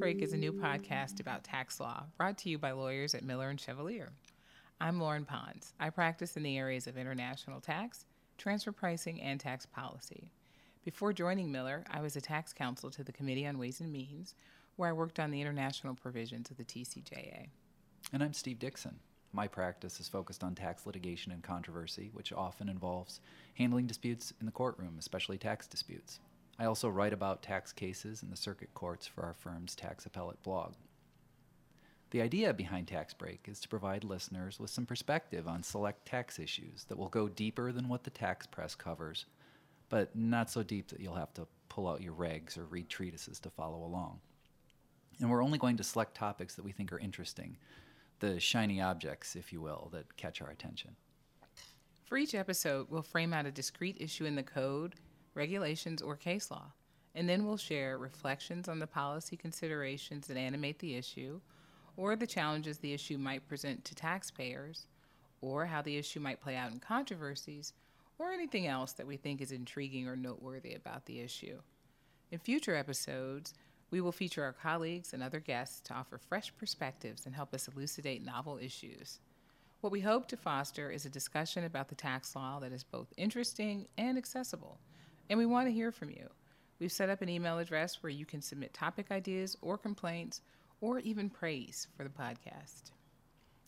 Break is a new podcast about tax law brought to you by lawyers at Miller and Chevalier. I'm Loren Ponds. I practice in the areas of international tax, transfer pricing, and tax policy. Before joining Miller, I was a tax counsel to the Committee on Ways and Means, where I worked on the international provisions of the TCJA. And I'm Steve Dixon. My practice is focused on tax litigation and controversy, which often involves handling disputes in the courtroom, especially tax disputes. I also write about tax cases in the circuit courts for our firm's tax appellate blog. The idea behind Tax Break is to provide listeners with some perspective on select tax issues that will go deeper than what the tax press covers, but not so deep that you'll have to pull out your regs or read treatises to follow along. And we're only going to select topics that we think are interesting, the shiny objects, if you will, that catch our attention. For each episode, we'll frame out a discrete issue in the code, regulations, or case law, and then we'll share reflections on the policy considerations that animate the issue or the challenges the issue might present to taxpayers, or how the issue might play out in controversies, or anything else that we think is intriguing or noteworthy about the issue. In future episodes, we will feature our colleagues and other guests to offer fresh perspectives and help us elucidate novel issues. What we hope to foster is a discussion about the tax law that is both interesting and accessible, and we want to hear from you. We've set up an email address where you can submit topic ideas or complaints or even praise for the podcast.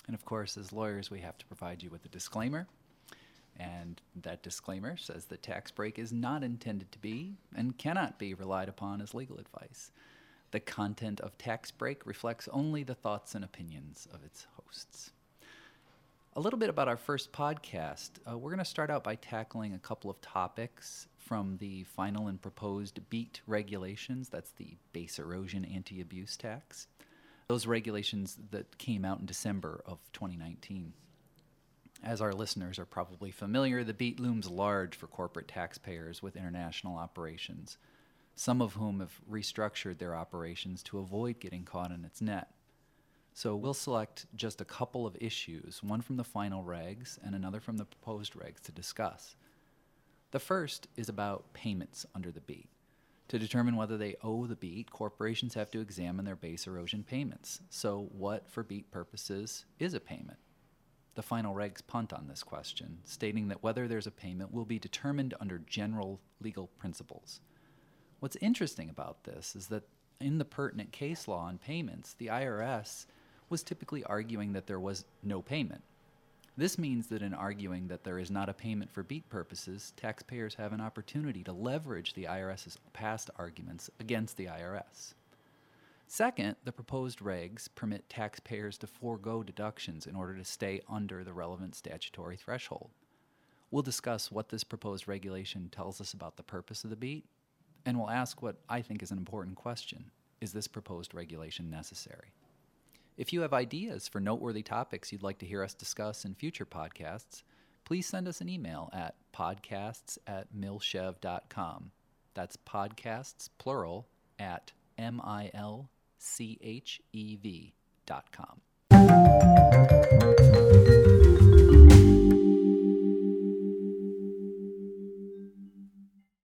And of course, as lawyers, we have to provide you with a disclaimer. And that disclaimer says the tax break is not intended to be and cannot be relied upon as legal advice. The content of Tax Break reflects only the thoughts and opinions of its hosts. A little bit about our first podcast. Uh, we're going to start out by tackling a couple of topics from the final and proposed BEAT regulations. That's the Base Erosion Anti Abuse Tax. Those regulations that came out in December of 2019. As our listeners are probably familiar, the BEAT looms large for corporate taxpayers with international operations some of whom have restructured their operations to avoid getting caught in its net. So we'll select just a couple of issues, one from the final regs and another from the proposed regs to discuss. The first is about payments under the BEAT. To determine whether they owe the BEAT, corporations have to examine their base erosion payments. So, what, for BEAT purposes, is a payment? The final regs punt on this question, stating that whether there's a payment will be determined under general legal principles. What's interesting about this is that in the pertinent case law on payments, the IRS was typically arguing that there was no payment. This means that in arguing that there is not a payment for BEAT purposes, taxpayers have an opportunity to leverage the IRS's past arguments against the IRS. Second, the proposed regs permit taxpayers to forego deductions in order to stay under the relevant statutory threshold. We'll discuss what this proposed regulation tells us about the purpose of the BEAT and we'll ask what I think is an important question Is this proposed regulation necessary? If you have ideas for noteworthy topics you'd like to hear us discuss in future podcasts, please send us an email at podcasts at milchev.com. That's podcasts, plural, at M I L C H E V dot com.